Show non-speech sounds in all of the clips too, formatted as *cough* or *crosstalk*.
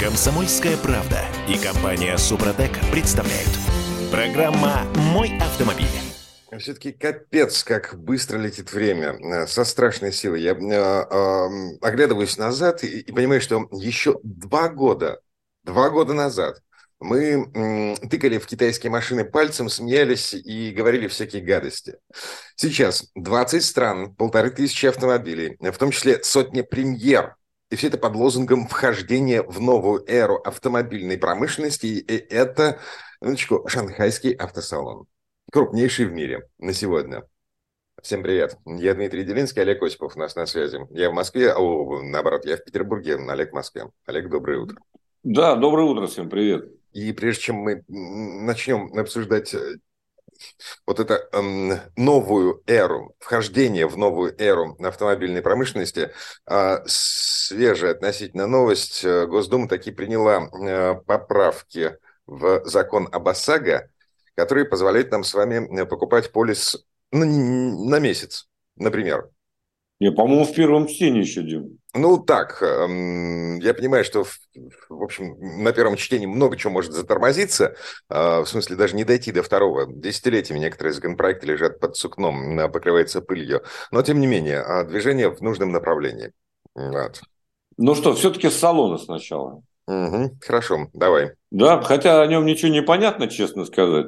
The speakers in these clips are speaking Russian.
Комсомольская правда и компания Супротек представляют. Программа «Мой автомобиль». Все-таки капец, как быстро летит время, э, со страшной силой. Я э, э, оглядываюсь назад и, и понимаю, что еще два года, два года назад мы м, тыкали в китайские машины пальцем, смеялись и говорили всякие гадости. Сейчас 20 стран, полторы тысячи автомобилей, в том числе сотни премьер и все это под лозунгом вхождения в новую эру автомобильной промышленности. И это, минуточку, шанхайский автосалон. Крупнейший в мире на сегодня. Всем привет. Я Дмитрий Делинский, Олег Осипов у нас на связи. Я в Москве, а наоборот, я в Петербурге, Олег в Москве. Олег, доброе утро. Да, доброе утро всем, привет. И прежде чем мы начнем обсуждать э, вот эту эм, новую эру, вхождение в новую эру автомобильной промышленности, э, свежая относительно новость, э, Госдума таки приняла э, поправки в закон об ОСАГО, которые позволяют нам с вами э, покупать полис на, на месяц, например. Не, по-моему, в первом чтении еще, Дим. Ну, так, эм, я понимаю, что, в общем, на первом чтении много чего может затормозиться, э, в смысле даже не дойти до второго. Десятилетиями некоторые законопроекты лежат под сукном, покрываются пылью. Но, тем не менее, а, движение в нужном направлении. Вот. Ну что, все-таки с салона сначала. Угу, хорошо, давай. Да, хотя о нем ничего не понятно, честно сказать.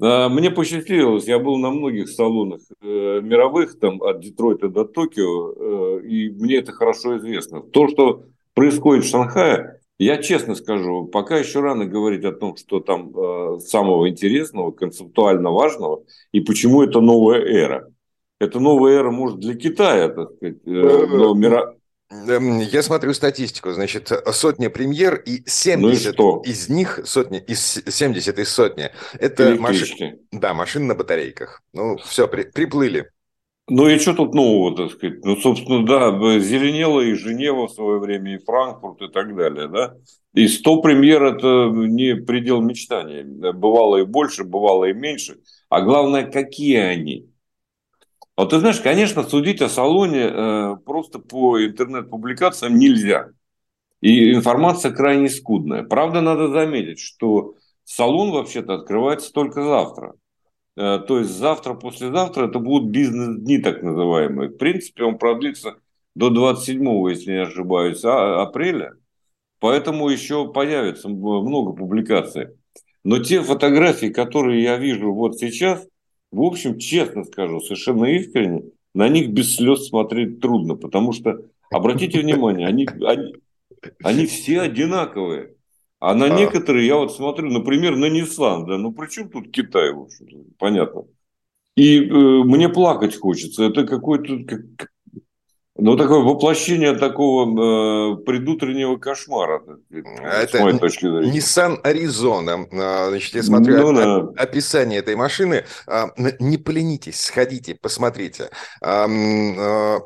А, мне посчастливилось, я был на многих салонах э, мировых, там от Детройта до Токио, э, и мне это хорошо известно. То, что происходит в Шанхае, я честно скажу, пока еще рано говорить о том, что там э, самого интересного, концептуально важного, и почему это новая эра. Это новая эра, может, для Китая, так сказать, э, но мира... Эм, я смотрю статистику, значит, сотня премьер и 70 ну и из них, сотни, из 70 из сотни, это машины, да, машины на батарейках. Ну, все, при, приплыли. Ну и что тут нового, так сказать? Ну, собственно, да, зеленела и Женева в свое время, и Франкфурт, и так далее, да? И 100 премьер – это не предел мечтаний. Бывало и больше, бывало и меньше. А главное, какие они? Вот ты знаешь, конечно, судить о салоне э, просто по интернет-публикациям нельзя. И информация крайне скудная. Правда, надо заметить, что салон вообще-то открывается только завтра. Э, то есть завтра, послезавтра это будут бизнес-дни так называемые. В принципе, он продлится до 27, если не ошибаюсь, а, апреля. Поэтому еще появится много публикаций. Но те фотографии, которые я вижу вот сейчас – в общем, честно скажу, совершенно искренне, на них без слез смотреть трудно, потому что, обратите внимание, они, они, они все одинаковые. А на некоторые, я вот смотрю, например, на Nissan, да, ну при чем тут Китай, в общем понятно. И э, мне плакать хочется. Это какой-то как, ну, такое воплощение такого э, предутреннего кошмара, Это с моей точки зрения. Nissan Arizona. А, значит, я смотрю ну, да. описание этой машины. А, не поленитесь, сходите, посмотрите. А,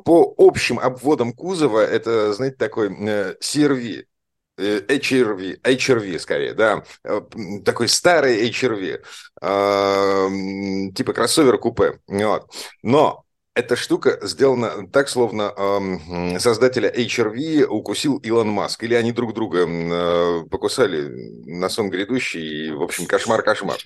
по общим обводам кузова, это, знаете, такой CRV, э, HRV, HRV скорее, да, э, такой старый HRV, типа кроссовер-купе. Вот. Но эта штука сделана так, словно э, создателя HRV укусил Илон Маск. Или они друг друга э, покусали на сон грядущий. И, в общем, кошмар-кошмар.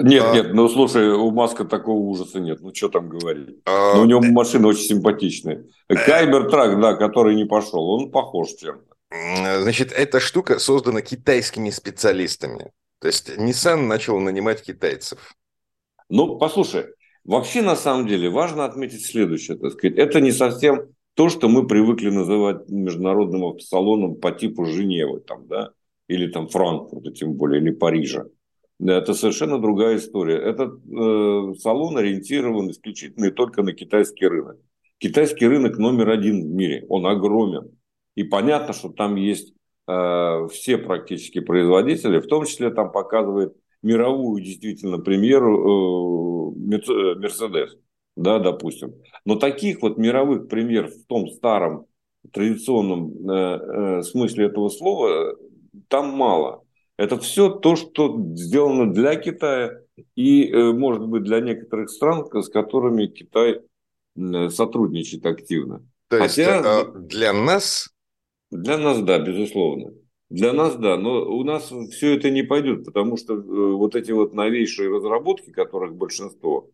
Нет, а, нет, ну слушай, у Маска такого ужаса нет. Ну что там говорить? А, Но у него э, машина очень симпатичная. Э, Кайбертрак, да, который не пошел, он похож чем-то. Значит, эта штука создана китайскими специалистами. То есть Nissan начал нанимать китайцев. Ну, послушай, Вообще, на самом деле, важно отметить следующее. Так сказать, это не совсем то, что мы привыкли называть международным автосалоном по типу Женевы, там, да, или там Франкфурта, тем более, или Парижа. Это совершенно другая история. Этот э, салон ориентирован исключительно и только на китайский рынок. Китайский рынок номер один в мире, он огромен. И понятно, что там есть э, все практически производители, в том числе там показывает мировую действительно премьеру э, э, Мерседес, да, допустим. Но таких вот мировых премьер в том старом традиционном э, смысле этого слова там мало. Это все то, что сделано для Китая и, может быть, для некоторых стран, с которыми Китай сотрудничает активно. То есть Хотя, для нас? Для нас, да, безусловно. Для нас, да, но у нас все это не пойдет, потому что э, вот эти вот новейшие разработки, которых большинство,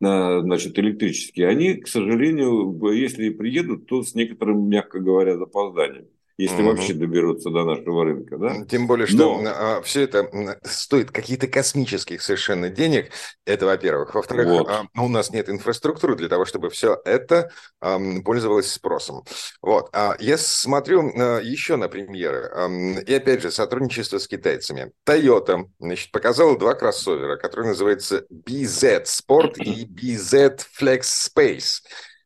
э, значит, электрические, они, к сожалению, если и приедут, то с некоторым, мягко говоря, запозданием если угу. вообще доберутся до нашего рынка. Да? Тем более, что Но... А, все это стоит каких-то космических совершенно денег. Это, во-первых. Во-вторых, вот. А, у нас нет инфраструктуры для того, чтобы все это пользовалось спросом. Вот. А я смотрю еще на премьеры. И опять же, сотрудничество с китайцами. Toyota значит, показала два кроссовера, которые называются BZ Sport и BZ Flex Space.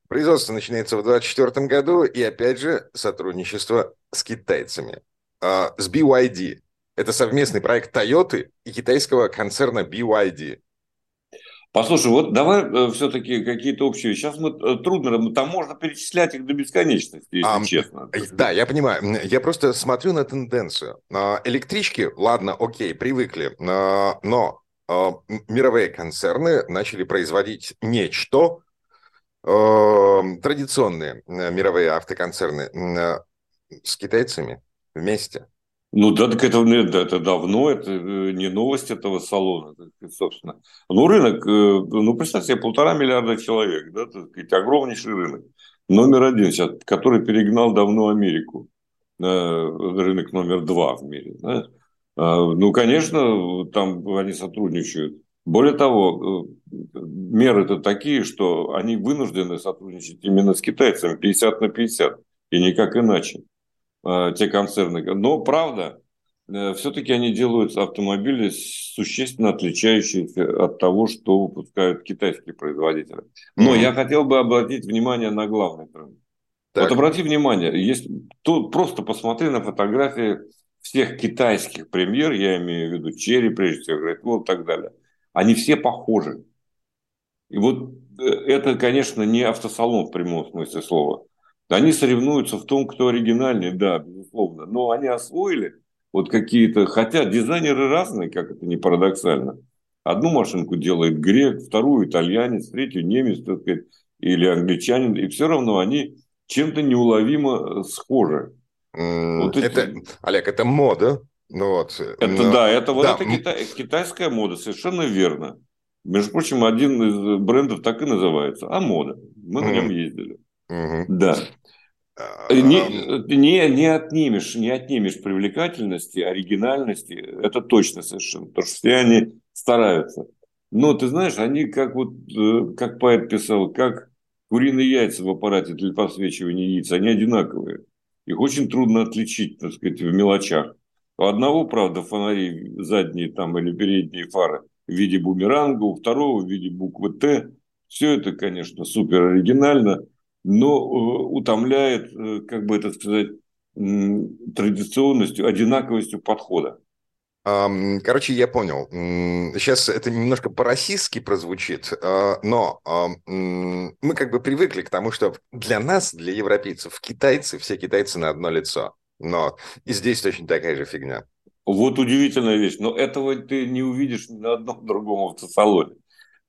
Производство начинается в 2024 году, и опять же сотрудничество с китайцами, а, с BYD. Это совместный проект Toyota и китайского концерна BYD. Послушай, вот давай э, все-таки какие-то общие. Сейчас мы э, трудно, там можно перечислять их до бесконечности, если а, честно. Да, я понимаю. Я просто смотрю на тенденцию. А, электрички, ладно, окей, привыкли, а, но мировые концерны начали производить нечто, традиционные э, мировые автоконцерны с китайцами вместе. Ну да, так это, это давно, это э, не новость этого салона, собственно. Ну, рынок, э, ну, представьте себе, полтора миллиарда человек, да, так сказать, огромнейший рынок. Номер один сейчас, который перегнал давно Америку. Рынок номер два в мире. Да? А, ну, конечно, там они сотрудничают. Более того, меры-то такие, что они вынуждены сотрудничать именно с китайцами 50 на 50, и никак иначе, э, те концерны. Но, правда, э, все-таки они делают автомобили существенно отличающиеся от того, что выпускают китайские производители. Но mm-hmm. я хотел бы обратить внимание на главный тренд. Так. Вот обрати внимание, если то просто посмотри на фотографии всех китайских премьер, я имею в виду Черри, прежде всего, Wall и так далее. Они все похожи. И вот э, это, конечно, не автосалон в прямом смысле слова. Они соревнуются в том, кто оригинальный, да, безусловно. Но они освоили вот какие-то... Хотя дизайнеры разные, как это не парадоксально. Одну машинку делает грек, вторую итальянец, третью немец, так сказать, или англичанин. И все равно они чем-то неуловимо э, схожи. Mm, вот это, эти... Олег, это мода. Ну, вот. Это Но... да, это вот да. это китай, китайская мода, совершенно верно. Между прочим, один из брендов так и называется. А мода. Мы mm. на нем ездили. Mm-hmm. Да. А, не, не, не отнимешь, не отнимешь привлекательности, оригинальности. Это точно совершенно. Потому что все они стараются. Но ты знаешь, они как вот, э, как поэт писал, как куриные яйца в аппарате для посвечивания яиц, они одинаковые. Их очень трудно отличить, так сказать, в мелочах. У одного, правда, фонари задние там или передние фары в виде бумеранга, у второго в виде буквы Т. Все это, конечно, супер оригинально, но э, утомляет, э, как бы это сказать, традиционностью, одинаковостью подхода. Короче, я понял. Сейчас это немножко по-российски прозвучит, а, но мы как бы привыкли к тому, что для нас, для европейцев, китайцы, все китайцы на одно лицо. Но и здесь точно такая же фигня. Вот удивительная вещь. Но этого ты не увидишь ни на одном другом автосалоне.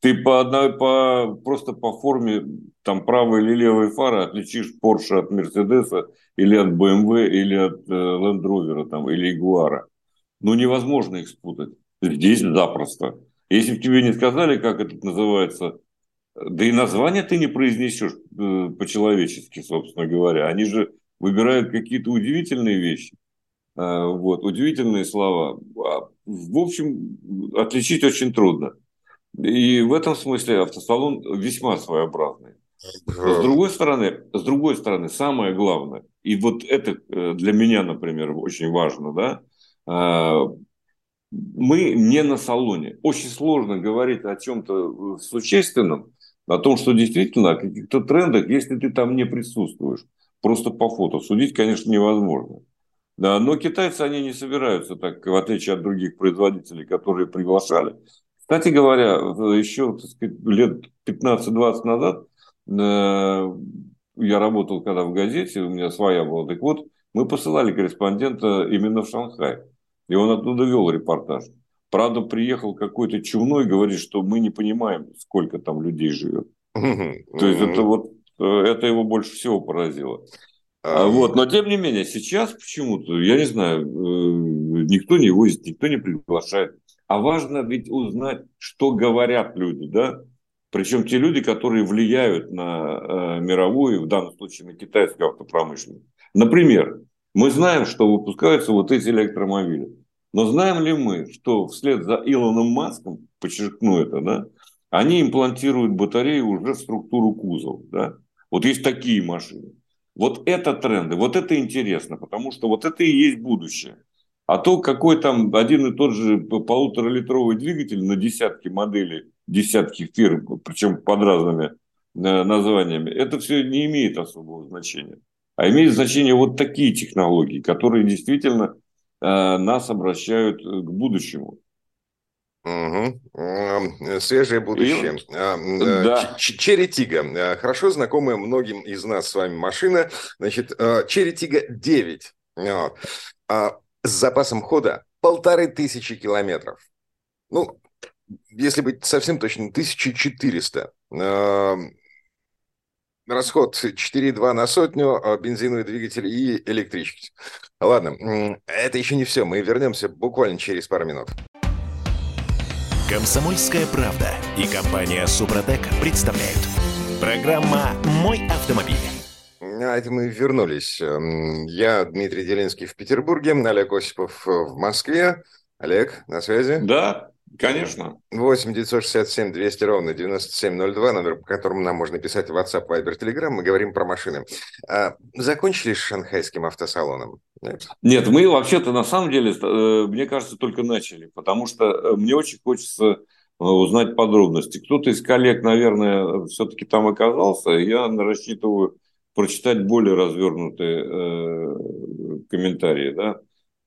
Ты по одной, по, просто по форме там правой или левой фары отличишь Porsche от Мерседеса или от BMW или от э, Land Rover там, или Jaguar. Ну, невозможно их спутать. Здесь запросто. Если бы тебе не сказали, как это называется, да и название ты не произнесешь э, по-человечески, собственно говоря. Они же выбирают какие-то удивительные вещи. А, вот, удивительные слова. А, в общем, отличить очень трудно. И в этом смысле автосалон весьма своеобразный. с другой стороны, с другой стороны, самое главное, и вот это э, для меня, например, очень важно, да, а, мы не на салоне. Очень сложно говорить о чем-то существенном, о том, что действительно о каких-то трендах, если ты там не присутствуешь, просто по фото. Судить, конечно, невозможно. Да, но китайцы, они не собираются так, в отличие от других производителей, которые приглашали. Кстати говоря, еще так сказать, лет 15-20 назад э, я работал когда в газете, у меня своя была, так вот, мы посылали корреспондента именно в Шанхай. И он оттуда вел репортаж. Правда, приехал какой-то чумной, говорит, что мы не понимаем, сколько там людей живет. То есть это вот э, это его больше всего поразило. А, вот, но тем не менее, сейчас почему-то, я не знаю, э, никто не возит, никто не приглашает. А важно ведь узнать, что говорят люди, да? Причем те люди, которые влияют на э, мировую, в данном случае на китайскую автопромышленность. Например, мы знаем, что выпускаются вот эти электромобили. Но знаем ли мы, что вслед за Илоном Маском, подчеркну это, да, они имплантируют батареи уже в структуру кузова. Да? Вот есть такие машины. Вот это тренды, вот это интересно, потому что вот это и есть будущее. А то, какой там один и тот же полуторалитровый двигатель на десятки моделей, десятки фирм, причем под разными э, названиями, это все не имеет особого значения. А имеет значение вот такие технологии, которые действительно э, нас обращают к будущему. Угу. Свежее будущее. И... Да. Черри Тига. Хорошо знакомая многим из нас с вами машина. Значит, Черри Тига 9 с запасом хода полторы тысячи километров. Ну, если быть совсем точным, 1400. Расход 4,2 на сотню, а бензиновый двигатель и электрички. Ладно, это еще не все. Мы вернемся буквально через пару минут. Комсомольская правда и компания Супротек представляют. Программа «Мой автомобиль». А это мы вернулись. Эм, я Дмитрий Делинский в Петербурге, Олег Осипов в Москве. Олег, на связи? Да, конечно. 8 967 200 ровно 9702, номер, по которому нам можно писать в WhatsApp, Viber, Telegram. Мы говорим про машины. А, закончили с шанхайским автосалоном? Нет, Нет мы вообще-то на самом деле, э, мне кажется, только начали, потому что э, мне очень хочется э, узнать подробности. Кто-то из коллег, наверное, все-таки там оказался. Я рассчитываю прочитать более развернутые э, комментарии, да,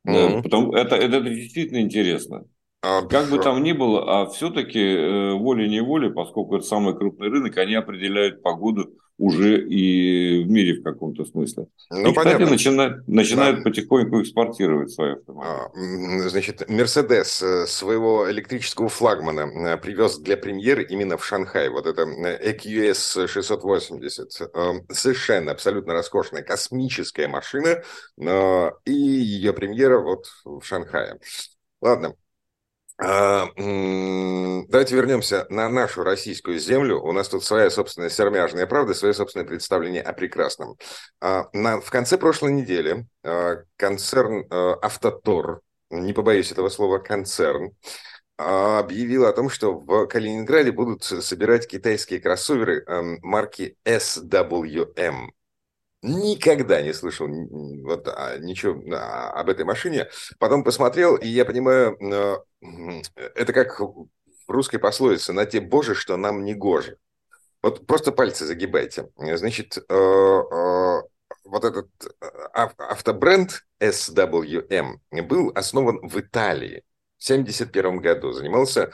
mm-hmm. потому это, это действительно интересно. А, как бы там ни было, а все-таки э, волей-неволей, поскольку это самый крупный рынок, они определяют погоду уже и в мире в каком-то смысле. Ну, и, кстати, начинают, начинают да. потихоньку экспортировать свои автомобили. А, значит, Мерседес э, своего электрического флагмана э, привез для премьеры именно в Шанхай. Вот это EQS 680. Совершенно абсолютно роскошная космическая машина. И ее премьера вот в Шанхае. Ладно, давайте вернемся на нашу российскую землю. У нас тут своя собственная сермяжная правда, свое собственное представление о прекрасном. А, в конце прошлой недели а, концерн «Автотор», не побоюсь этого слова, концерн, объявил о том, что в Калининграде будут собирать китайские кроссоверы марки SWM. Никогда не слышал вот, ничего об этой машине. Потом посмотрел, и я понимаю, это как в русской пословице «на те боже, что нам не гоже». Вот просто пальцы загибайте. Значит, э, э, вот этот э, автобренд SWM был основан в Италии в 1971 году. Занимался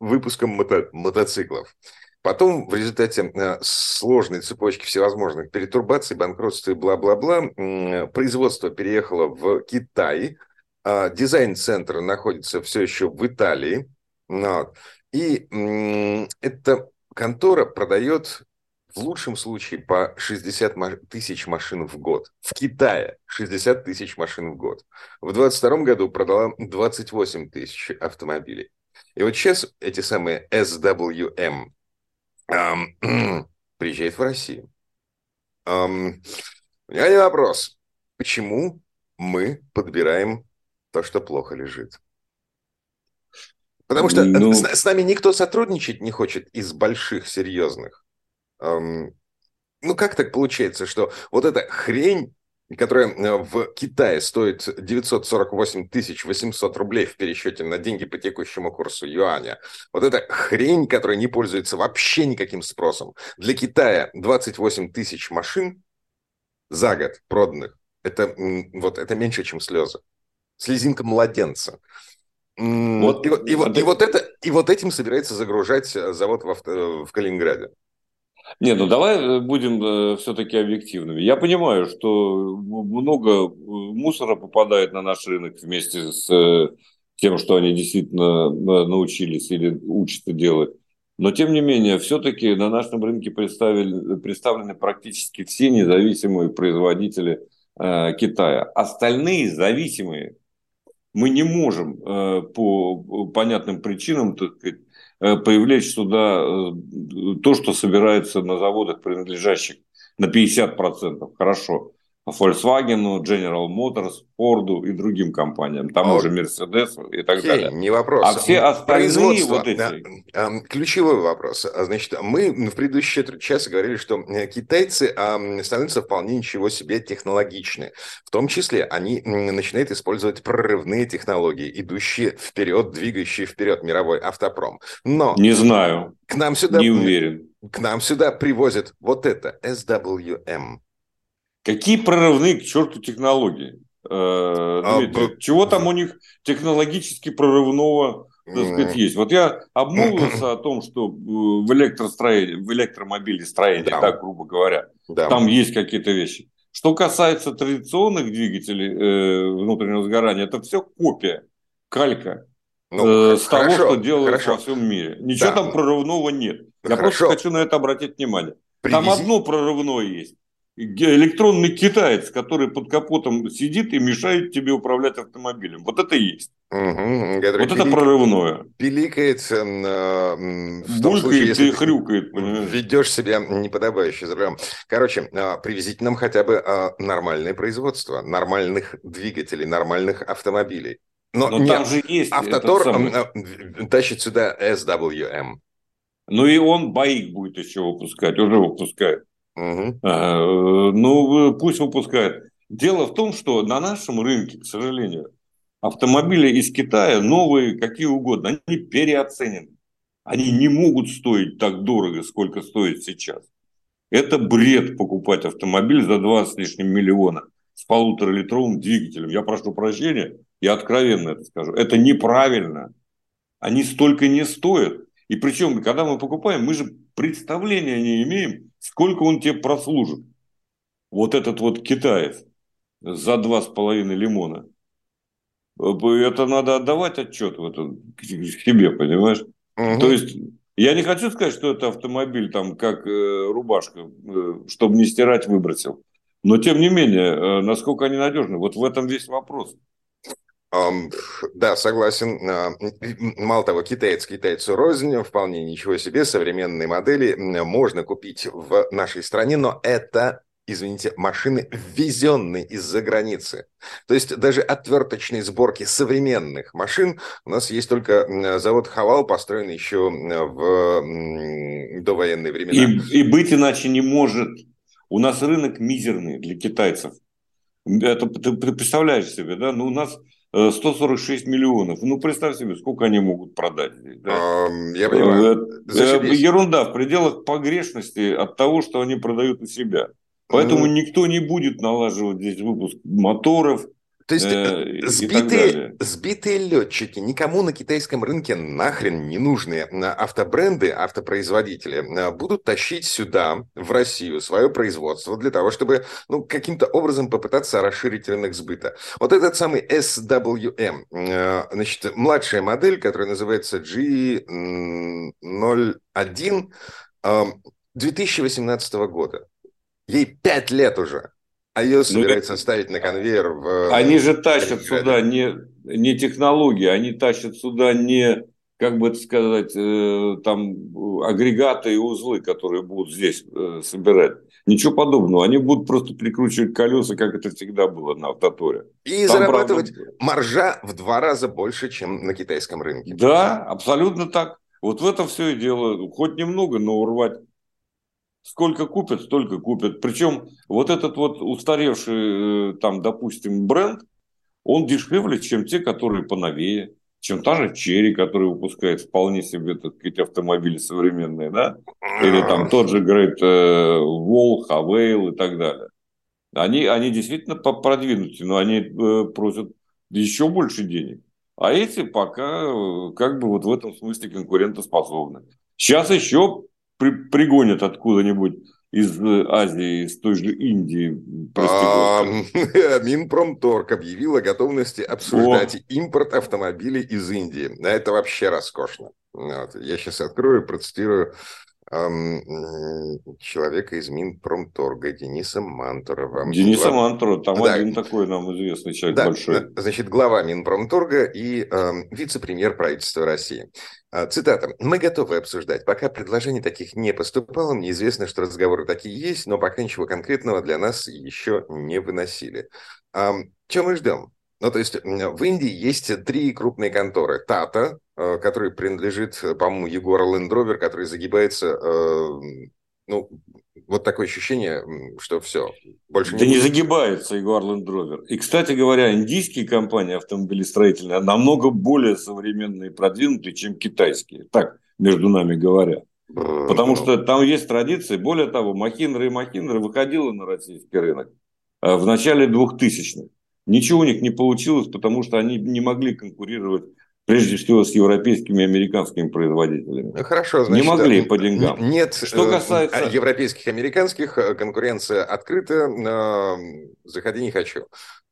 выпуском мото мотоциклов. Потом в результате сложной цепочки всевозможных перетурбаций, банкротства и бла-бла-бла, производство переехало в Китай, а, дизайн-центр находится все еще в Италии. И эта контора продает в лучшем случае по 60 тысяч машин в год. В Китае 60 тысяч машин в год. В 2022 году продала 28 тысяч автомобилей. И вот сейчас эти самые SWM *clears throat* приезжают в Россию. Эм, у меня один вопрос. Почему мы подбираем то, что плохо лежит. Потому что ну... с, с нами никто сотрудничать не хочет из больших, серьезных. Эм, ну, как так получается, что вот эта хрень, которая э, в Китае стоит 948 800 рублей в пересчете на деньги по текущему курсу юаня, вот эта хрень, которая не пользуется вообще никаким спросом, для Китая 28 тысяч машин за год проданных, это, вот, это меньше, чем слезы слезинка младенца. Вот, и, и, и, и, вот это, и вот этим собирается загружать э, завод в, авто, в Калининграде. Не, ну давай э, будем э, все-таки объективными. Я понимаю, что много мусора попадает на наш рынок вместе с тем, что они действительно научились или учатся делать. Но, тем не менее, все-таки на нашем рынке представлены практически все независимые производители э, Китая. Остальные зависимые мы не можем э, по понятным причинам так сказать, э, привлечь сюда э, то, что собирается на заводах, принадлежащих на 50%. Хорошо. Volkswagen, General Motors, Ford и другим компаниям, тому же Mercedes и так Окей, далее. Не вопрос. А все остальные вот эти... Да, ключевой вопрос. Значит, мы в предыдущие часы говорили, что э, китайцы становятся вполне ничего себе технологичны. В том числе они начинают использовать прорывные технологии, идущие вперед, двигающие вперед мировой автопром. Но... Не знаю. К нам сюда... Не уверен. К нам сюда привозят вот это, SWM Какие прорывные к черту технологии? Э, а, Дмитрий, а, чего там у них технологически прорывного так сказать, есть. Вот я обмолвился *clears throat* о том, что в электростроении, в электромобиле строении, да. так грубо говоря, да. там есть какие-то вещи. Что касается традиционных двигателей э, внутреннего сгорания, это все копия, калька ну, э, с хорошо, того, что делают хорошо. во всем мире. Ничего да. там прорывного нет. Я хорошо. просто хочу на это обратить внимание. Привези... Там одно прорывное есть электронный китаец, который под капотом сидит и мешает тебе управлять автомобилем. Вот это и есть. Угу, вот это прорывное. Пиликает, э, в том случае, если и хрюкает. Понимаешь? Ведешь себя неподобающе. Короче, э, привезите нам хотя бы э, нормальное производство, нормальных двигателей, нормальных автомобилей. Но, Но там же есть Автотор самый... Э, тащит сюда SWM. Ну и он боик будет еще выпускать, уже выпускает. Угу. ну, пусть выпускает. Дело в том, что на нашем рынке, к сожалению, автомобили из Китая, новые, какие угодно, они переоценены. Они не могут стоить так дорого, сколько стоит сейчас. Это бред покупать автомобиль за 20 с лишним миллиона с полуторалитровым двигателем. Я прошу прощения, я откровенно это скажу. Это неправильно. Они столько не стоят. И причем, когда мы покупаем, мы же представления не имеем, сколько он тебе прослужит. Вот этот вот китаец за два с половиной лимона. Это надо отдавать отчет в этом к себе, понимаешь? Угу. То есть я не хочу сказать, что это автомобиль там как э, рубашка, э, чтобы не стирать, выбросил. Но тем не менее, э, насколько они надежны, вот в этом весь вопрос. Да, согласен. А, мало того, китаец китайцу рознь, вполне ничего себе. Современные модели можно купить в нашей стране, но это извините, машины, ввезенные из-за границы. То есть даже отверточной сборки современных машин у нас есть только завод Хавал, построенный еще в довоенные времена. И, и быть иначе не может. У нас рынок мизерный для китайцев. Это, ты представляешь себе, да? Ну, у нас 146 э, миллионов. Ну, представь себе, сколько они могут продать здесь. Да? Я понимаю. Э, Зашибись. Ерунда в пределах погрешности от того, что они продают у себя. Поэтому mm. никто не будет налаживать здесь выпуск моторов, то есть э, э сбитые, сбитые летчики, никому на китайском рынке нахрен не нужные автобренды, автопроизводители э, будут тащить сюда, в Россию, свое производство для того, чтобы ну, каким-то образом попытаться расширить рынок сбыта. Вот этот самый SWM, э, значит, младшая модель, которая называется G01 2018 года. Ей пять лет уже. А ее ну, собирается ну, ставить на конвейер в... Они же тащат сюда не, не технологии, они тащат сюда не, как бы это сказать, э, там агрегаты и узлы, которые будут здесь э, собирать. Ничего подобного. Они будут просто прикручивать колеса, как это всегда было на автоторе. И Там, зарабатывать правда... маржа в два раза больше, чем на китайском рынке. Да, абсолютно так. Вот в этом все и дело. Хоть немного, но урвать Сколько купят, столько купят. Причем вот этот вот устаревший, э, там, допустим, бренд, он дешевле, чем те, которые поновее, чем та же Черри, который выпускает вполне себе, так сказать, автомобили современные, да? Или там тот же, Вол, э, Хавейл и так далее. Они, они действительно продвинутые, но они э, просят еще больше денег. А эти пока как бы вот в этом смысле конкурентоспособны. Сейчас еще при, пригонят откуда-нибудь из э, Азии, из той же Индии, а, *laughs* Минпромторг объявил о готовности обсуждать импорт автомобилей из Индии. Это вообще роскошно. Вот. Я сейчас открою, процитирую человека из Минпромторга Дениса Мантурова. Дениса Глав... Мантурова, там да. один такой нам известный человек да. большой. Значит, глава Минпромторга и э, вице-премьер правительства России. А, цитата. «Мы готовы обсуждать. Пока предложений таких не поступало, мне известно, что разговоры такие есть, но пока ничего конкретного для нас еще не выносили». А, что мы ждем? Ну, то есть в Индии есть три крупные конторы. Тата, э, который принадлежит, по-моему, Егор Лендровер, который загибается, э, ну, вот такое ощущение, что все, больше не Да не загибается Егор Лендровер. И, кстати говоря, индийские компании автомобилестроительные намного более современные и продвинутые, чем китайские. Так, между нами говоря. Потому ну. что там есть традиции. Более того, Махиндра и Махиндра выходила на российский рынок э, в начале 2000-х. Ничего у них не получилось, потому что они не могли конкурировать прежде всего с европейскими и американскими производителями. Ну, хорошо, значит, не могли по деньгам. Нет, что э, касается европейских и американских, э, конкуренция открыта, заходи не хочу.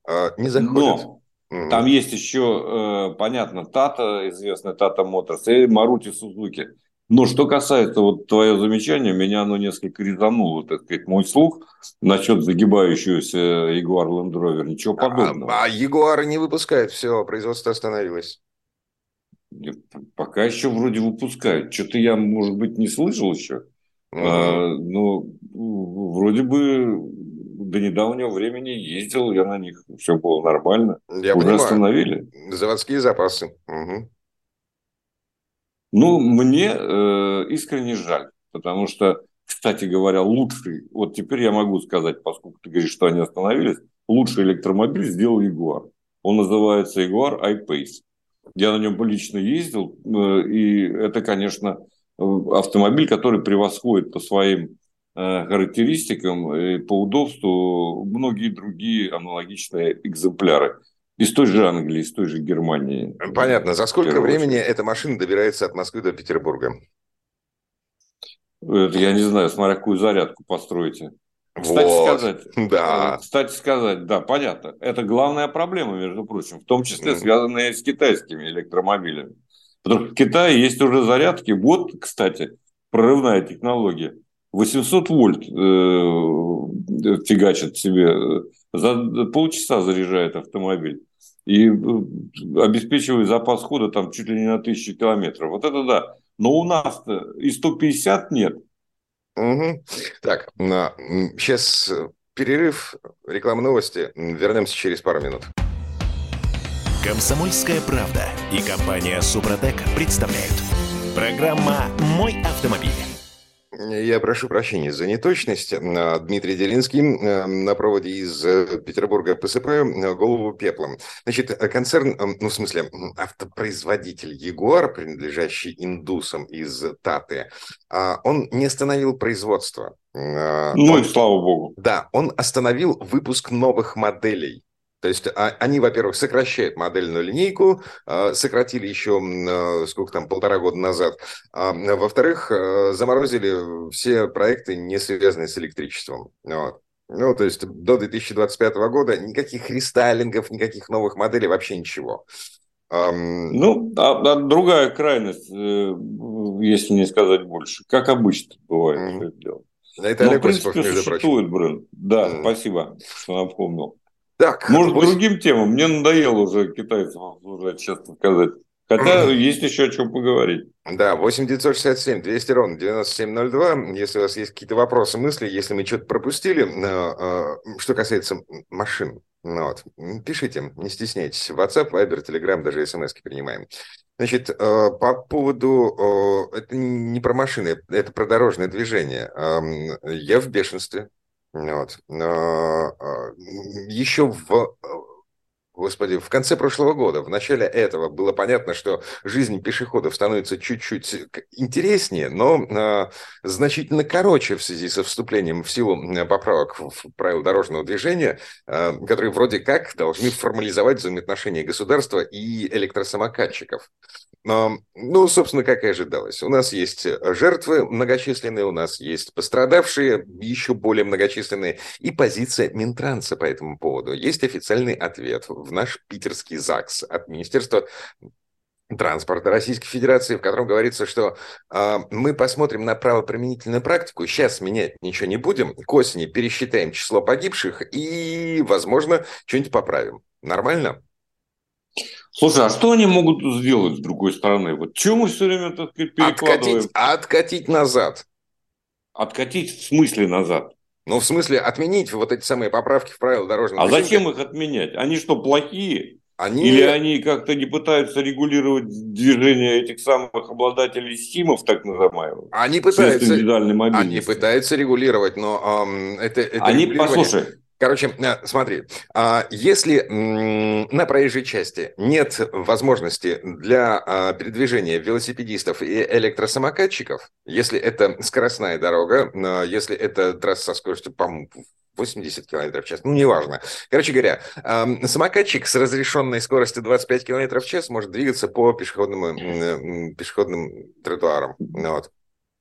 Э, не заходит. Но там есть еще, понятно, Тата, известная Тата Моторс, и Марути Сузуки. Но что касается вот твоего замечания, меня оно несколько резануло, так сказать, мой слух насчет загибающегося Ягуар Land Rover. Ничего а, подобного. А, а Ягуары не выпускают, все, производство остановилось. Пока еще вроде выпускают. Что-то я, может быть, не слышал еще. Угу. А, но вроде бы до недавнего времени ездил я на них, все было нормально. Я Уже понимаю. остановили. Заводские запасы. Угу. Ну, мне э, искренне жаль, потому что, кстати говоря, лучший, вот теперь я могу сказать, поскольку ты говоришь, что они остановились, лучший электромобиль сделал Jaguar. Он называется Jaguar I-Pace. Я на нем лично ездил, э, и это, конечно, автомобиль, который превосходит по своим э, характеристикам и по удобству многие другие аналогичные экземпляры. Из той же Англии, из той же Германии. Понятно. За сколько времени эта машина добирается от Москвы до Петербурга? Это я не знаю, смотря какую зарядку построите. Кстати вот, сказать, *laughs* да. Э, кстати сказать, да, понятно. Это главная проблема, между прочим, в том числе связанная с китайскими электромобилями. Потому что в Китае есть уже зарядки. Вот, кстати, прорывная технология. 800 вольт э, фигачит себе, э, за полчаса заряжает автомобиль и э, обеспечивает запас хода там чуть ли не на тысячу километров. Вот это да. Но у нас и 150 нет. Угу. Так, сейчас перерыв, реклама новости. Вернемся через пару минут. Комсомольская правда и компания Супротек представляют. Программа «Мой автомобиль». Я прошу прощения за неточность. Дмитрий Делинский на проводе из э, Петербурга посыпаю э, голову пеплом. Значит, э, концерн, ну, в смысле, автопроизводитель Ягуар, принадлежащий индусам из Таты, а, он не остановил производство. Ну, он, слава богу. Да, он остановил выпуск новых моделей. То есть а, они, во-первых, сокращают модельную линейку, а, сократили еще, а, сколько там, полтора года назад. Во-вторых, заморозили все проекты, не связанные с электричеством. Вот. Ну, то есть до 2025 года никаких рестайлингов, никаких новых моделей, вообще ничего. Ну, а, а другая крайность, э, если не сказать больше, как обычно бывает mm-hmm. это дело. Это Но, в принципе, существует прочим. бренд. Да, mm-hmm. спасибо, что напомнил. Так, Может, 8... другим темам. Мне надоело уже китайцев обсуждать, честно сказать. Хотя *clears throat* есть еще о чем поговорить. Да, 8 967 200 ровно 9702. Если у вас есть какие-то вопросы, мысли, если мы что-то пропустили, э, э, что касается машин, ну вот, пишите, не стесняйтесь. WhatsApp, Viber, Telegram, даже смс принимаем. Значит, э, по поводу... Это не про машины, это про дорожное движение. Эм, я в бешенстве. Вот. А, еще в господи, в конце прошлого года, в начале этого было понятно, что жизнь пешеходов становится чуть-чуть интереснее, но э, значительно короче в связи со вступлением в силу поправок в правила дорожного движения, э, которые вроде как должны формализовать взаимоотношения государства и электросамокатчиков. Ну, собственно, как и ожидалось. У нас есть жертвы многочисленные, у нас есть пострадавшие, еще более многочисленные, и позиция Минтранса по этому поводу. Есть официальный ответ в наш питерский ЗАГС от Министерства транспорта Российской Федерации, в котором говорится, что э, мы посмотрим на правоприменительную практику, сейчас менять ничего не будем, к осени пересчитаем число погибших и, возможно, что-нибудь поправим. Нормально? Слушай, а что они могут сделать с другой стороны? Вот чем мы все время так перекладываем? Откатить, откатить назад. Откатить в смысле назад? Ну, в смысле, отменить вот эти самые поправки в правила дорожного а движения. А зачем их отменять? Они что, плохие? Они... Или они как-то не пытаются регулировать движение этих самых обладателей СИМов, так называемых? Они пытаются, они пытаются регулировать, но эм, это, это Они, послушай, Короче, э, смотри, а, если на проезжей части нет возможности для а, передвижения велосипедистов и электросамокатчиков, если это скоростная дорога, если это трасса со скоростью, по 80 км в час, ну, неважно. Короче говоря, самокатчик с разрешенной скоростью 25 км в час может двигаться по пешеходным, пешеходным тротуарам. Вот.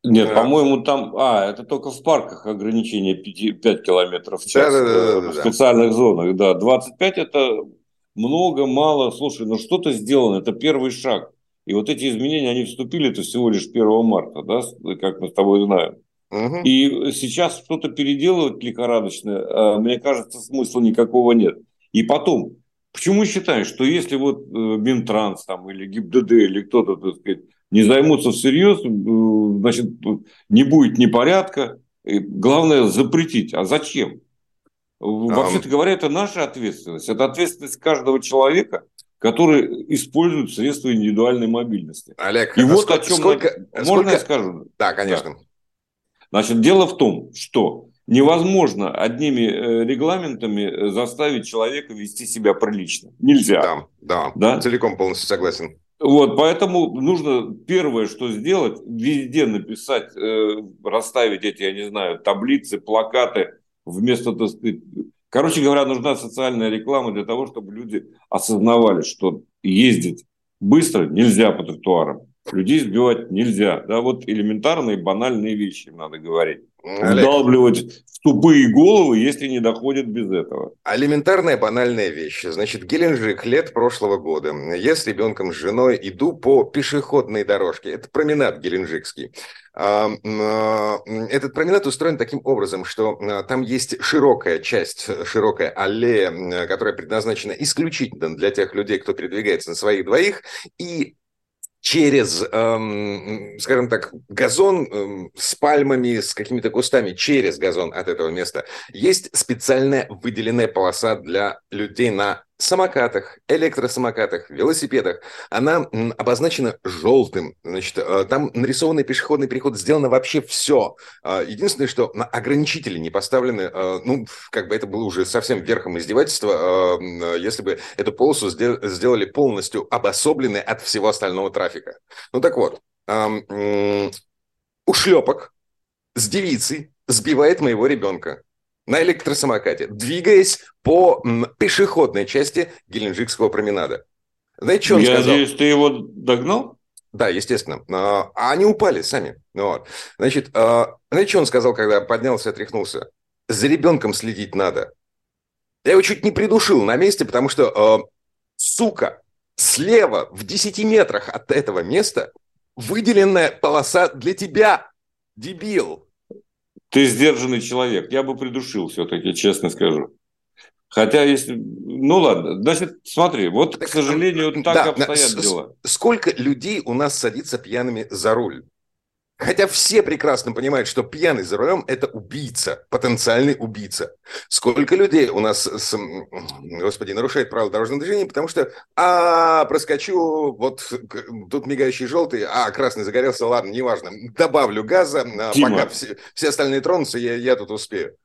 Нет, да. по-моему, там... А, это только в парках ограничение 5, 5 километров в час. Да, да, да, да, в специальных да. зонах, да. 25 это много, мало. Слушай, ну что-то сделано, это первый шаг. И вот эти изменения, они вступили это всего лишь 1 марта, да, как мы с тобой знаем. Угу. И сейчас что-то переделывать лихорадочно, а, мне кажется, смысла никакого нет. И потом, почему считаешь, что если вот э, Минтранс там, или ГИБДД или кто-то, так сказать, не займутся всерьез, э, значит, не будет непорядка. И главное запретить. А зачем? Вообще-то говоря, это наша ответственность. Это ответственность каждого человека, который использует средства индивидуальной мобильности. Олег, и а вот сколько, о чем сколько, можно сколько... я скажу? Да, конечно. Да. Значит, дело в том, что невозможно одними э, регламентами заставить человека вести себя прилично. Нельзя. Да, да, да? целиком полностью согласен. Вот, поэтому нужно первое, что сделать, везде написать, э, расставить эти, я не знаю, таблицы, плакаты, вместо, так короче говоря, нужна социальная реклама для того, чтобы люди осознавали, что ездить быстро нельзя по тротуарам, людей сбивать нельзя, да, вот элементарные банальные вещи надо говорить. Олег. вдалбливать в тупые головы, если не доходит без этого. Элементарная банальная вещь. Значит, Геленджик лет прошлого года. Я с ребенком, с женой иду по пешеходной дорожке. Это променад геленджикский. А, а, этот променад устроен таким образом, что а, там есть широкая часть, широкая аллея, которая предназначена исключительно для тех людей, кто передвигается на своих двоих, и через, эм, скажем так, газон эм, с пальмами, с какими-то кустами, через газон от этого места, есть специальная выделенная полоса для людей на самокатах, электросамокатах, велосипедах. Она обозначена желтым. Значит, э, там нарисованный пешеходный переход, сделано вообще все. Э, единственное, что ограничители не поставлены, э, ну, как бы это было уже совсем верхом издевательства, если бы эту полосу сделали полностью обособленной от всего остального трафика. Ну так вот, ушлепок с девицей сбивает моего ребенка на электросамокате, двигаясь по пешеходной части Геленджикского променада. Знаете, что он Я сказал? надеюсь, ты его догнал? Да, естественно. А они упали сами. Вот. Значит, а, знаете, что он сказал, когда поднялся и отряхнулся? За ребенком следить надо. Я его чуть не придушил на месте, потому что, а, сука, слева в 10 метрах от этого места выделенная полоса для тебя, дебил. Ты сдержанный человек. Я бы придушил все-таки, честно скажу. Хотя, если... Ну ладно, значит, смотри, вот, к сожалению, так да, обстоят дела. Сколько людей у нас садится пьяными за руль? Хотя все прекрасно понимают, что пьяный за рулем – это убийца, потенциальный убийца. Сколько людей у нас, с, господи, нарушает правила дорожного движения, потому что, а, проскочу, вот тут мигающий желтый, а, красный загорелся, ладно, неважно, добавлю газа, а, Дима. пока все, все остальные тронутся, я, я тут успею.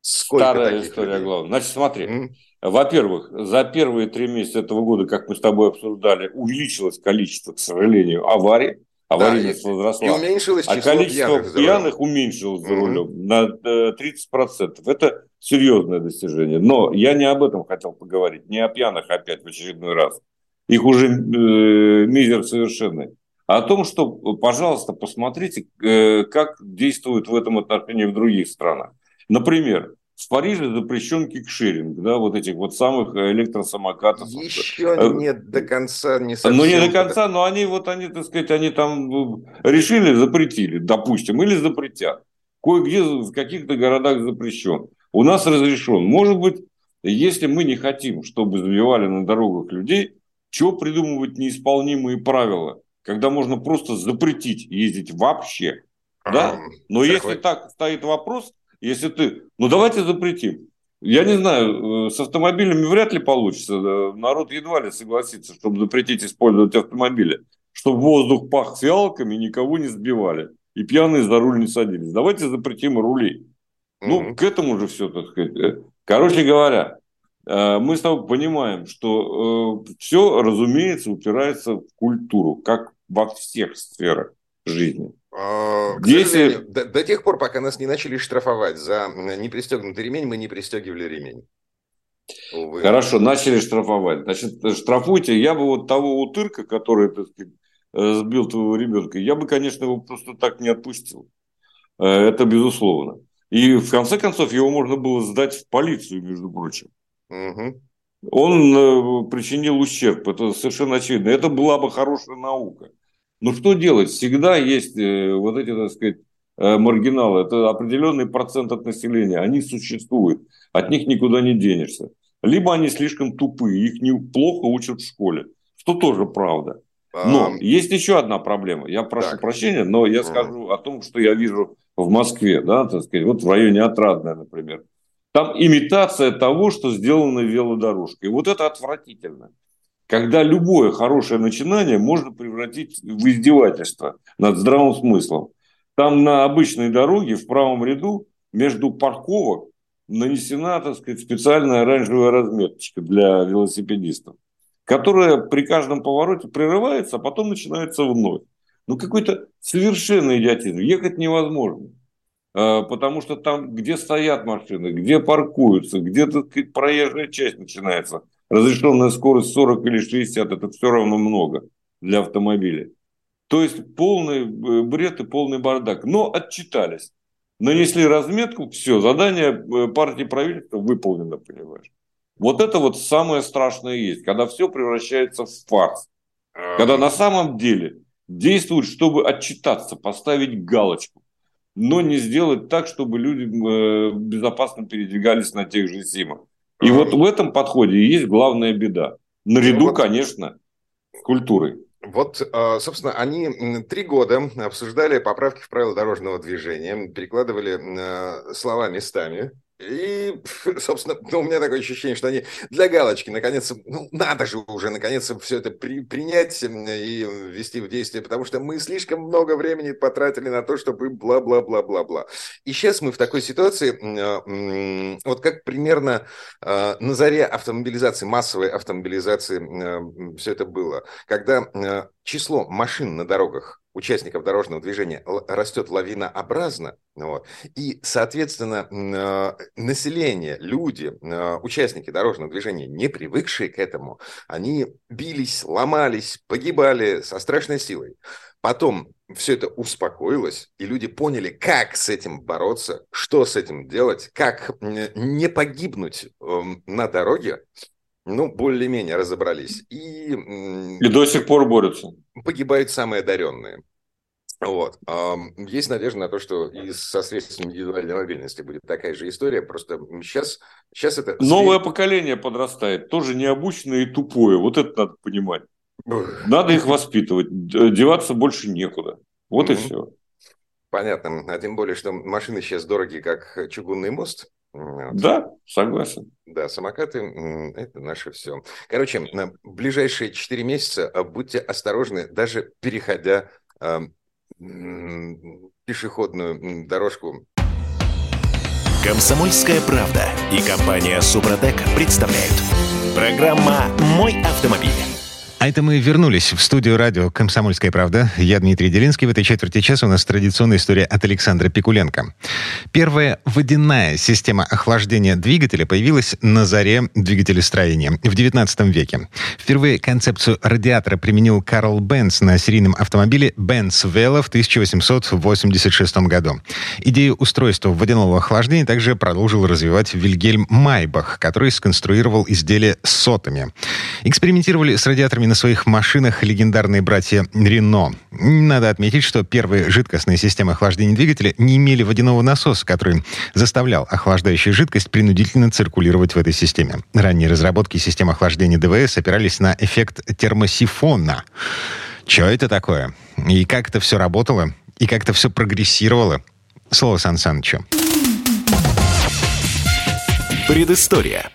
Сколько Старая история, главное. Значит, смотри, mm? во-первых, за первые три месяца этого года, как мы с тобой обсуждали, увеличилось количество, к сожалению, аварий. Аварийность да, возросла. И уменьшилось а количество пьяных, пьяных уменьшилось за рулем mm-hmm. на 30%. Э, Это серьезное достижение. Но я не об этом хотел поговорить, не о пьяных опять в очередной раз. Их уже э, мизер совершенный. А о том, что, пожалуйста, посмотрите, э, как действуют в этом отношении в других странах. Например, в Париже запрещен кикшеринг, да, вот этих вот самых электросамокатов. Еще э, нет до конца, не совсем. Ну, не до конца, но они вот, они, так сказать, они там э, решили, запретили, допустим, или запретят. Кое-где в каких-то городах запрещен. У нас разрешен. Может быть, если мы не хотим, чтобы сбивали на дорогах людей, чего придумывать неисполнимые правила, когда можно просто запретить ездить вообще. Да? Но если так стоит вопрос, если ты... Ну, давайте запретим. Я не знаю, э, с автомобилями вряд ли получится. Народ едва ли согласится, чтобы запретить использовать автомобили. Чтобы воздух пах фиалками, никого не сбивали. И пьяные за руль не садились. Давайте запретим рули. Ну, mm-hmm. к этому же все, так сказать. Э, короче говоря, э, мы с тобой понимаем, что все, разумеется, упирается в культуру, как во всех сферах жизни. А, Если... до, до тех пор, пока нас не начали штрафовать за непристегнутый ремень, мы не пристегивали ремень. Увы. Хорошо, начали штрафовать. Значит, штрафуйте. Я бы вот того утырка, который, так сказать, э, сбил твоего ребенка, я бы, конечно, его просто так не отпустил. Э, это безусловно. И в конце концов его можно было сдать в полицию, между прочим. Угу. Он э, причинил ущерб, это совершенно очевидно. Это была бы хорошая наука. Но что делать? Всегда есть э, вот эти, так сказать, э, маргиналы. Это определенный процент от населения. Они существуют. От них никуда не денешься. Либо они слишком тупые, их неплохо учат в школе. Что тоже правда. Но а... есть еще одна проблема. Я прошу так. прощения, но я скажу о том, что я вижу в Москве, да, так сказать, вот в районе Отрадная, например. Там имитация того, что сделано велодорожкой. Вот это отвратительно когда любое хорошее начинание можно превратить в издевательство над здравым смыслом. Там на обычной дороге в правом ряду между парковок нанесена, так сказать, специальная оранжевая разметочка для велосипедистов, которая при каждом повороте прерывается, а потом начинается вновь. Ну, какой-то совершенный идиотизм. Ехать невозможно. А, потому что там, где стоят машины, где паркуются, где, так проезжая часть начинается – разрешенная скорость 40 или 60, это все равно много для автомобиля. То есть полный э, бред и полный бардак. Но отчитались. Нанесли разметку, все, задание э, партии правительства выполнено, понимаешь. Вот это вот самое страшное есть, когда все превращается в фарс. Когда на самом деле действуют, чтобы отчитаться, поставить галочку, но не сделать так, чтобы люди э, безопасно передвигались на тех же зимах. И вот в этом подходе и есть главная беда. Наряду, вот, конечно, с культурой. Вот, а, собственно, они три года обсуждали поправки в правила дорожного движения, перекладывали а, слова местами, и, *laughs* собственно, ну, у меня такое ощущение, что они для галочки, наконец, ну, надо же уже, наконец, все это при, принять и ввести в действие, потому что мы слишком много времени потратили на то, чтобы бла-бла-бла-бла-бла. И сейчас мы в такой ситуации, а, вот как примерно а, на заре автомобилизации, массовой автомобилизации а, все это было, когда число машин на дорогах участников дорожного движения растет лавинообразно, вот, и, соответственно, а, население, люди, а, участники дорожного движения, не привыкшие к этому, они бились, ломались, погибали со страшной силой. Потом все это успокоилось, и люди поняли, как с этим бороться, что с этим делать, как не погибнуть эм, на дороге, ну, более-менее разобрались. И, и до сих пор борются. Погибают самые одаренные. Вот. Есть надежда на то, что и со средствами индивидуальной мобильности будет такая же история. Просто сейчас, сейчас это... Новое поколение подрастает, тоже необученное и тупое. Вот это надо понимать. Надо их воспитывать. Деваться больше некуда. Вот mm-hmm. и все. Понятно. А тем более, что машины сейчас дорогие, как чугунный мост. Вот. Да, согласен. Да, самокаты – это наше все. Короче, на ближайшие 4 месяца а, будьте осторожны, даже переходя пешеходную дорожку Комсомольская правда и компания Супротек представляют. Программа «Мой автомобиль». А это мы вернулись в студию радио «Комсомольская правда». Я Дмитрий Делинский. В этой четверти часа у нас традиционная история от Александра Пикуленко. Первая водяная система охлаждения двигателя появилась на заре двигателестроения в XIX веке. Впервые концепцию радиатора применил Карл Бенц на серийном автомобиле Benz Velo в 1886 году. Идею устройства водяного охлаждения также продолжил развивать Вильгельм Майбах, который сконструировал изделие сотами. Экспериментировали с радиаторами на своих машинах легендарные братья Рено. Надо отметить, что первые жидкостные системы охлаждения двигателя не имели водяного насоса, который заставлял охлаждающую жидкость принудительно циркулировать в этой системе. Ранние разработки систем охлаждения ДВС опирались на эффект термосифона. Что это такое? И как это все работало? И как это все прогрессировало? Слово Сан Санычу. Предыстория.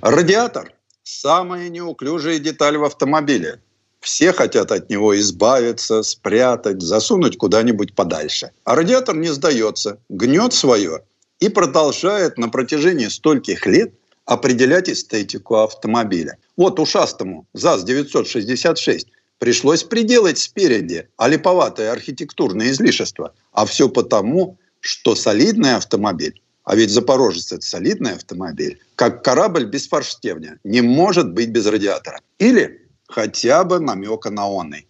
Радиатор Самая неуклюжая деталь в автомобиле. Все хотят от него избавиться, спрятать, засунуть куда-нибудь подальше. А радиатор не сдается, гнет свое и продолжает на протяжении стольких лет определять эстетику автомобиля. Вот ушастому ЗАЗ-966 пришлось приделать спереди олиповатое архитектурное излишество. А все потому, что солидный автомобиль а ведь «Запорожец» — это солидный автомобиль, как корабль без форштевня, не может быть без радиатора. Или хотя бы намека на онный.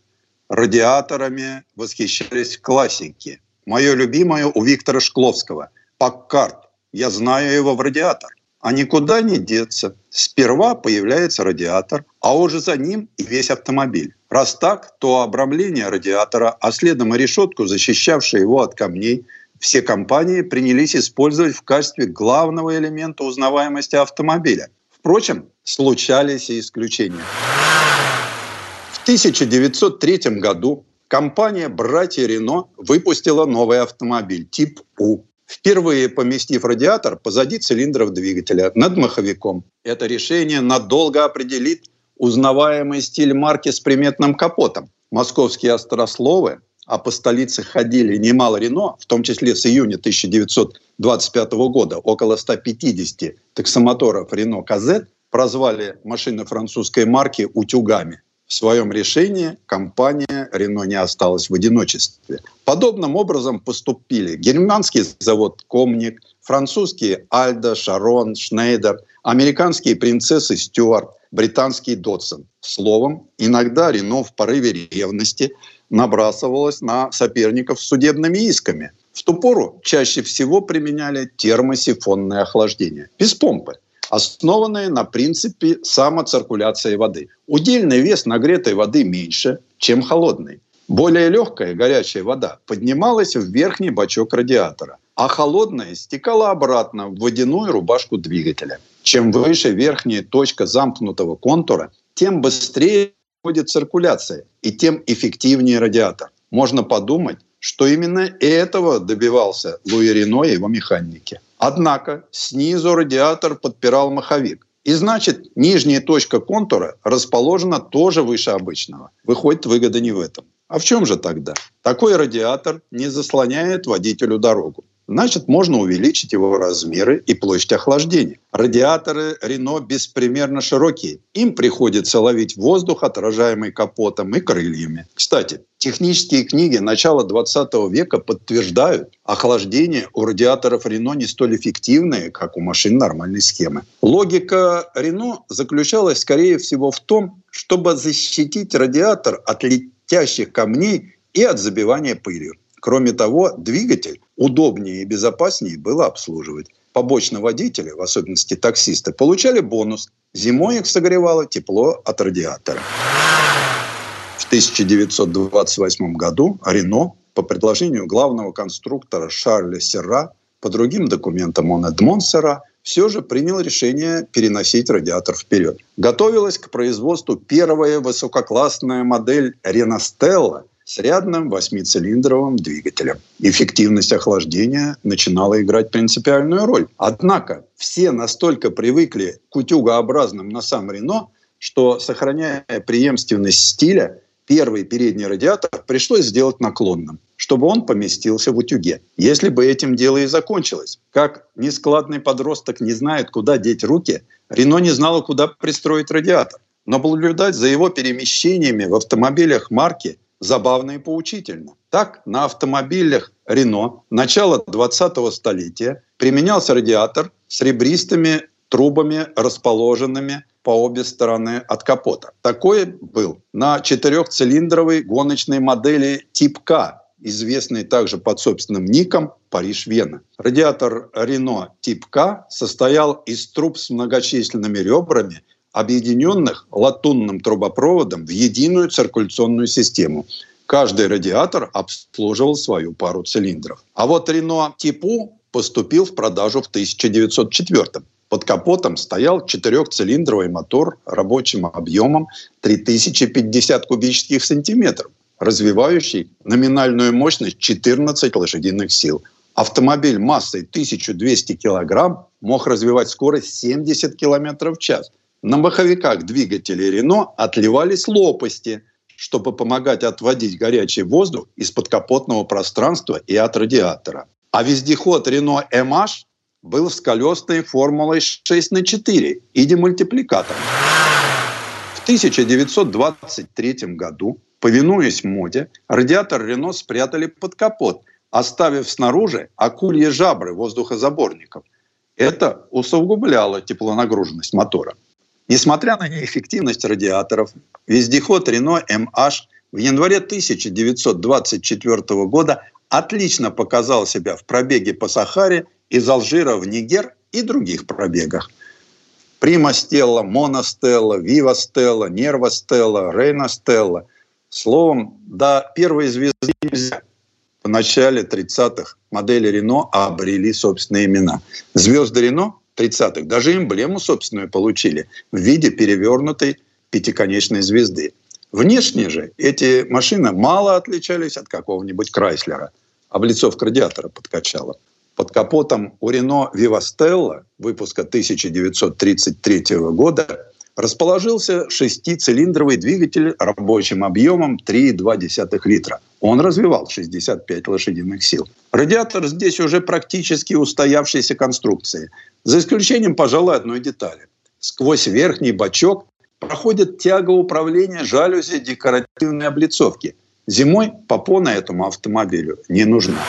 Радиаторами восхищались классики. Мое любимое у Виктора Шкловского – «Паккарт». Я знаю его в радиатор. А никуда не деться. Сперва появляется радиатор, а уже за ним и весь автомобиль. Раз так, то обрамление радиатора, а следом и решетку, защищавшую его от камней – все компании принялись использовать в качестве главного элемента узнаваемости автомобиля. Впрочем, случались и исключения. В 1903 году компания «Братья Рено» выпустила новый автомобиль тип У, впервые поместив радиатор позади цилиндров двигателя над маховиком. Это решение надолго определит узнаваемый стиль марки с приметным капотом. Московские острословы а по столице ходили немало Рено, в том числе с июня 1925 года, около 150 таксомоторов Рено Казет прозвали машины французской марки «утюгами». В своем решении компания Рено не осталась в одиночестве. Подобным образом поступили германский завод «Комник», французские «Альда», «Шарон», «Шнейдер», американские «Принцессы Стюарт», британский «Дотсон». Словом, иногда Рено в порыве ревности – набрасывалась на соперников с судебными исками. В ту пору чаще всего применяли термосифонное охлаждение без помпы, основанное на принципе самоциркуляции воды. Удельный вес нагретой воды меньше, чем холодный. Более легкая горячая вода поднималась в верхний бачок радиатора, а холодная стекала обратно в водяную рубашку двигателя. Чем выше верхняя точка замкнутого контура, тем быстрее происходит циркуляция, и тем эффективнее радиатор. Можно подумать, что именно этого добивался Луи Рено и его механики. Однако снизу радиатор подпирал маховик. И значит, нижняя точка контура расположена тоже выше обычного. Выходит, выгода не в этом. А в чем же тогда? Такой радиатор не заслоняет водителю дорогу значит, можно увеличить его размеры и площадь охлаждения. Радиаторы Рено беспримерно широкие. Им приходится ловить воздух, отражаемый капотом и крыльями. Кстати, технические книги начала 20 века подтверждают, охлаждение у радиаторов Рено не столь эффективное, как у машин нормальной схемы. Логика Рено заключалась, скорее всего, в том, чтобы защитить радиатор от летящих камней и от забивания пылью. Кроме того, двигатель удобнее и безопаснее было обслуживать. Побочно водители, в особенности таксисты, получали бонус. Зимой их согревало тепло от радиатора. В 1928 году Рено по предложению главного конструктора Шарля Серра, по другим документам он Эдмон Серра, все же принял решение переносить радиатор вперед. Готовилась к производству первая высококлассная модель Реностелла – с рядным восьмицилиндровым двигателем. Эффективность охлаждения начинала играть принципиальную роль. Однако все настолько привыкли к утюгообразным носам Рено, что, сохраняя преемственность стиля, первый передний радиатор пришлось сделать наклонным, чтобы он поместился в утюге. Если бы этим дело и закончилось. Как нескладный подросток не знает, куда деть руки, Рено не знала, куда пристроить радиатор. Но наблюдать за его перемещениями в автомобилях марки забавно и поучительно. Так, на автомобилях Рено начала 20-го столетия применялся радиатор с ребристыми трубами, расположенными по обе стороны от капота. Такой был на четырехцилиндровой гоночной модели тип К, известный также под собственным ником Париж-Вена. Радиатор Рено тип К состоял из труб с многочисленными ребрами, объединенных латунным трубопроводом в единую циркуляционную систему. Каждый радиатор обслуживал свою пару цилиндров. А вот Рено типу поступил в продажу в 1904 под капотом стоял четырехцилиндровый мотор рабочим объемом 3050 кубических сантиметров, развивающий номинальную мощность 14 лошадиных сил. Автомобиль массой 1200 килограмм мог развивать скорость 70 километров в час. На маховиках двигателей Рено отливались лопасти, чтобы помогать отводить горячий воздух из подкапотного пространства и от радиатора. А вездеход Рено MH был с колесной формулой 6 на 4 и демультипликатором. В 1923 году, повинуясь моде, радиатор Рено спрятали под капот, оставив снаружи акульи жабры воздухозаборников. Это усугубляло теплонагруженность мотора. Несмотря на неэффективность радиаторов, вездеход Рено MH в январе 1924 года отлично показал себя в пробеге по Сахаре из Алжира в Нигер и других пробегах. Прима Стелла, Мона Стелла, Вива Стелла, Нерва Стелла, Рейна Стелла. Словом, до первой звезды нельзя. В начале 30-х модели Рено обрели собственные имена. Звезды Рено 30-х даже эмблему собственную получили в виде перевернутой пятиконечной звезды. Внешне же эти машины мало отличались от какого-нибудь Крайслера. Облицовка радиатора подкачала. Под капотом у Рено Вивастелла выпуска 1933 года расположился шестицилиндровый двигатель рабочим объемом 3,2 литра. Он развивал 65 лошадиных сил. Радиатор здесь уже практически устоявшейся конструкции, за исключением, пожалуй, одной детали. Сквозь верхний бачок проходит тяга управления жалюзи декоративной облицовки. Зимой попона этому автомобилю не нужна.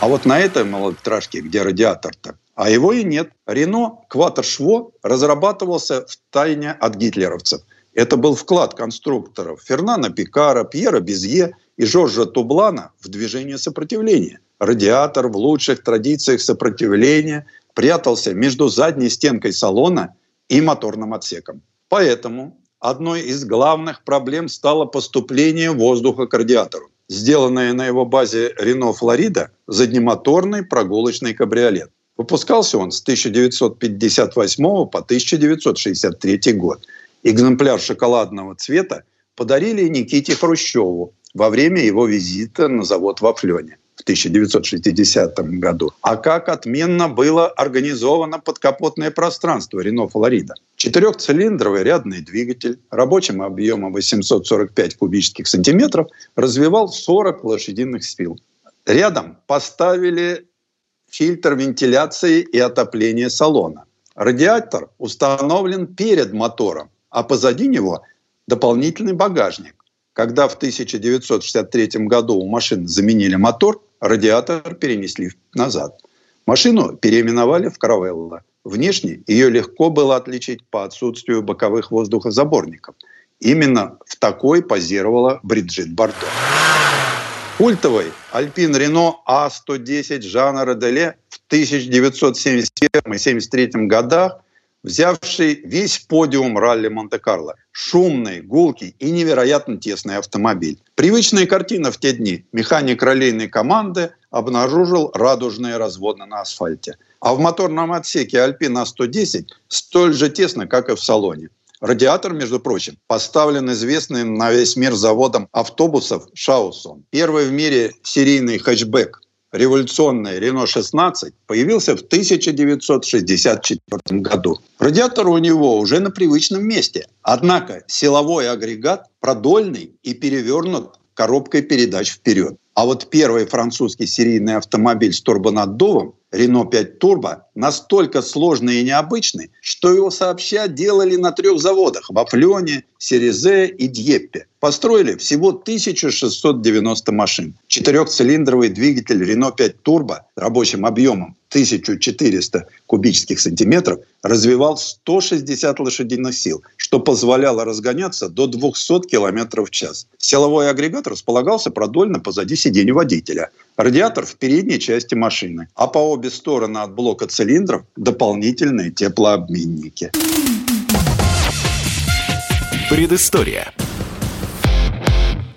А вот на этой малолитражке, где радиатор-то, а его и нет. Рено Кватер-Шво разрабатывался в тайне от гитлеровцев. Это был вклад конструкторов Фернана Пикара, Пьера Безье и Жоржа Тублана в движение сопротивления. Радиатор в лучших традициях сопротивления прятался между задней стенкой салона и моторным отсеком. Поэтому одной из главных проблем стало поступление воздуха к радиатору сделанная на его базе Рено Флорида, заднемоторный прогулочный кабриолет. Выпускался он с 1958 по 1963 год. Экземпляр шоколадного цвета подарили Никите Хрущеву во время его визита на завод во Флене в 1960 году. А как отменно было организовано подкапотное пространство Рено Флорида. Четырехцилиндровый рядный двигатель рабочим объемом 845 кубических сантиметров развивал 40 лошадиных сил. Рядом поставили фильтр вентиляции и отопления салона. Радиатор установлен перед мотором, а позади него дополнительный багажник. Когда в 1963 году у машины заменили мотор, радиатор перенесли назад. Машину переименовали в «Каравелла». Внешне ее легко было отличить по отсутствию боковых воздухозаборников. Именно в такой позировала Бриджит Бардо. Культовый Альпин Рено А110 Жана Роделе в 1971-1973 годах взявший весь подиум ралли Монте-Карло. Шумный, гулкий и невероятно тесный автомобиль. Привычная картина в те дни. Механик раллийной команды обнаружил радужные разводы на асфальте. А в моторном отсеке Альпина 110 столь же тесно, как и в салоне. Радиатор, между прочим, поставлен известным на весь мир заводом автобусов Шаусон. Первый в мире серийный хэтчбэк революционный Рено-16 появился в 1964 году. Радиатор у него уже на привычном месте. Однако силовой агрегат продольный и перевернут коробкой передач вперед. А вот первый французский серийный автомобиль с турбонаддувом Рено 5 Turbo настолько сложный и необычный, что его сообща делали на трех заводах – во Флёне, Серезе и Дьеппе. Построили всего 1690 машин. Четырехцилиндровый двигатель Рено 5 Turbo рабочим объемом 1400 кубических сантиметров развивал 160 лошадиных сил, что позволяло разгоняться до 200 км в час. Силовой агрегат располагался продольно позади сиденья водителя, радиатор в передней части машины, а по обе стороны от блока цилиндров дополнительные теплообменники. Предыстория.